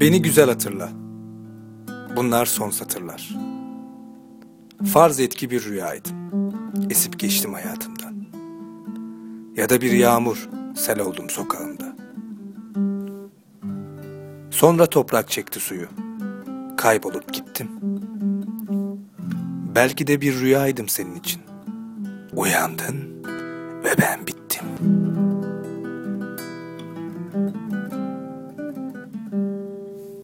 Beni güzel hatırla. Bunlar son satırlar. Farz et ki bir rüyaydım. Esip geçtim hayatımdan. Ya da bir yağmur, sel oldum sokağında. Sonra toprak çekti suyu. Kaybolup gittim. Belki de bir rüyaydım senin için. Uyandın ve ben bittim.''